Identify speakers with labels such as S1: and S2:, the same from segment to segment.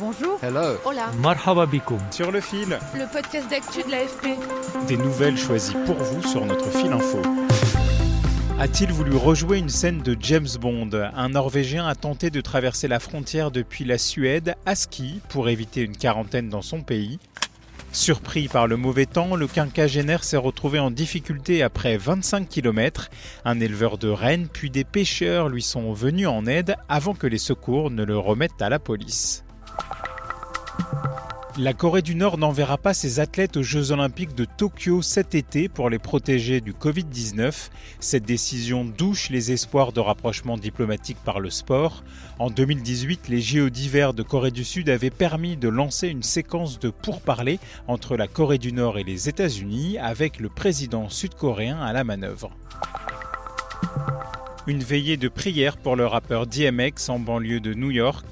S1: Bonjour.
S2: Hello.
S1: Hola.
S3: Marhaba.
S4: Sur le fil.
S1: Le podcast d'actu de l'AFP.
S4: Des nouvelles choisies pour vous sur notre fil info. A-t-il voulu rejouer une scène de James Bond? Un Norvégien a tenté de traverser la frontière depuis la Suède à ski pour éviter une quarantaine dans son pays. Surpris par le mauvais temps, le quinquagénaire s'est retrouvé en difficulté après 25 km. Un éleveur de rennes puis des pêcheurs lui sont venus en aide avant que les secours ne le remettent à la police. La Corée du Nord n'enverra pas ses athlètes aux Jeux olympiques de Tokyo cet été pour les protéger du Covid-19. Cette décision douche les espoirs de rapprochement diplomatique par le sport. En 2018, les JO d'hiver de Corée du Sud avaient permis de lancer une séquence de pourparlers entre la Corée du Nord et les États-Unis avec le président sud-coréen à la manœuvre. Une veillée de prière pour le rappeur DMX en banlieue de New York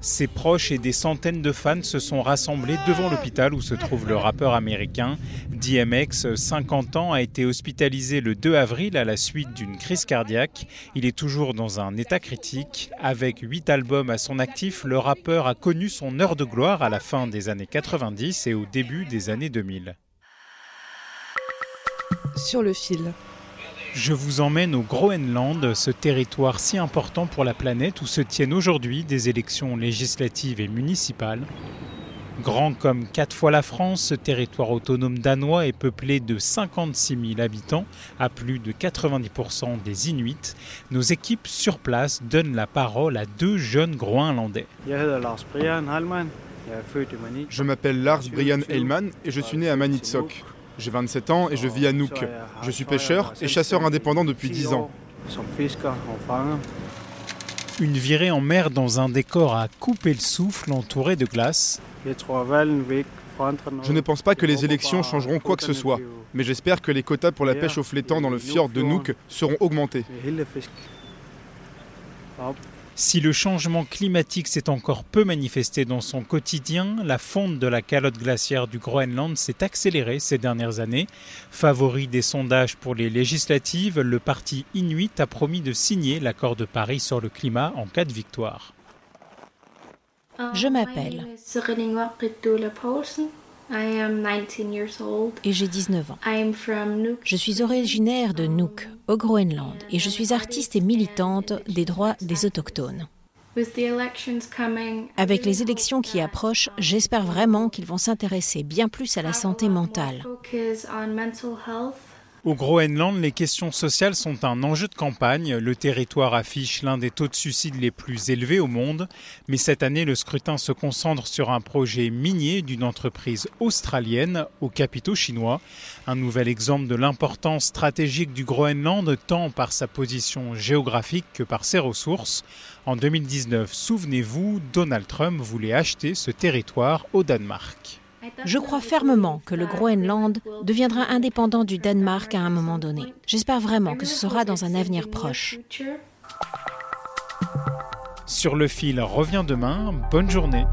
S4: ses proches et des centaines de fans se sont rassemblés devant l'hôpital où se trouve le rappeur américain. DMX, 50 ans, a été hospitalisé le 2 avril à la suite d'une crise cardiaque. Il est toujours dans un état critique. Avec 8 albums à son actif, le rappeur a connu son heure de gloire à la fin des années 90 et au début des années 2000.
S1: Sur le fil.
S4: Je vous emmène au Groenland, ce territoire si important pour la planète où se tiennent aujourd'hui des élections législatives et municipales. Grand comme quatre fois la France, ce territoire autonome danois est peuplé de 56 000 habitants, à plus de 90% des Inuits. Nos équipes sur place donnent la parole à deux jeunes Groenlandais.
S2: Je m'appelle Lars Brian Heilmann et je suis né à Manitsok. J'ai 27 ans et je vis à Nuuk. Je suis pêcheur et chasseur indépendant depuis 10 ans.
S4: Une virée en mer dans un décor à couper le souffle entouré de glace.
S2: Je ne pense pas que les élections changeront quoi que ce soit, mais j'espère que les quotas pour la pêche au flétan dans le fjord de Nuuk seront augmentés.
S4: Si le changement climatique s'est encore peu manifesté dans son quotidien, la fonte de la calotte glaciaire du Groenland s'est accélérée ces dernières années. Favori des sondages pour les législatives, le parti Inuit a promis de signer l'accord de Paris sur le climat en cas de victoire.
S5: Je m'appelle et j'ai 19 ans. Je suis originaire de Nuuk, au Groenland, et je suis artiste et militante des droits des autochtones. Avec les élections qui approchent, j'espère vraiment qu'ils vont s'intéresser bien plus à la santé mentale.
S4: Au Groenland, les questions sociales sont un enjeu de campagne. Le territoire affiche l'un des taux de suicide les plus élevés au monde. Mais cette année, le scrutin se concentre sur un projet minier d'une entreprise australienne au capitaux chinois. Un nouvel exemple de l'importance stratégique du Groenland, tant par sa position géographique que par ses ressources. En 2019, souvenez-vous, Donald Trump voulait acheter ce territoire au Danemark.
S5: Je crois fermement que le Groenland deviendra indépendant du Danemark à un moment donné. J'espère vraiment que ce sera dans un avenir proche.
S4: Sur le fil revient demain. Bonne journée.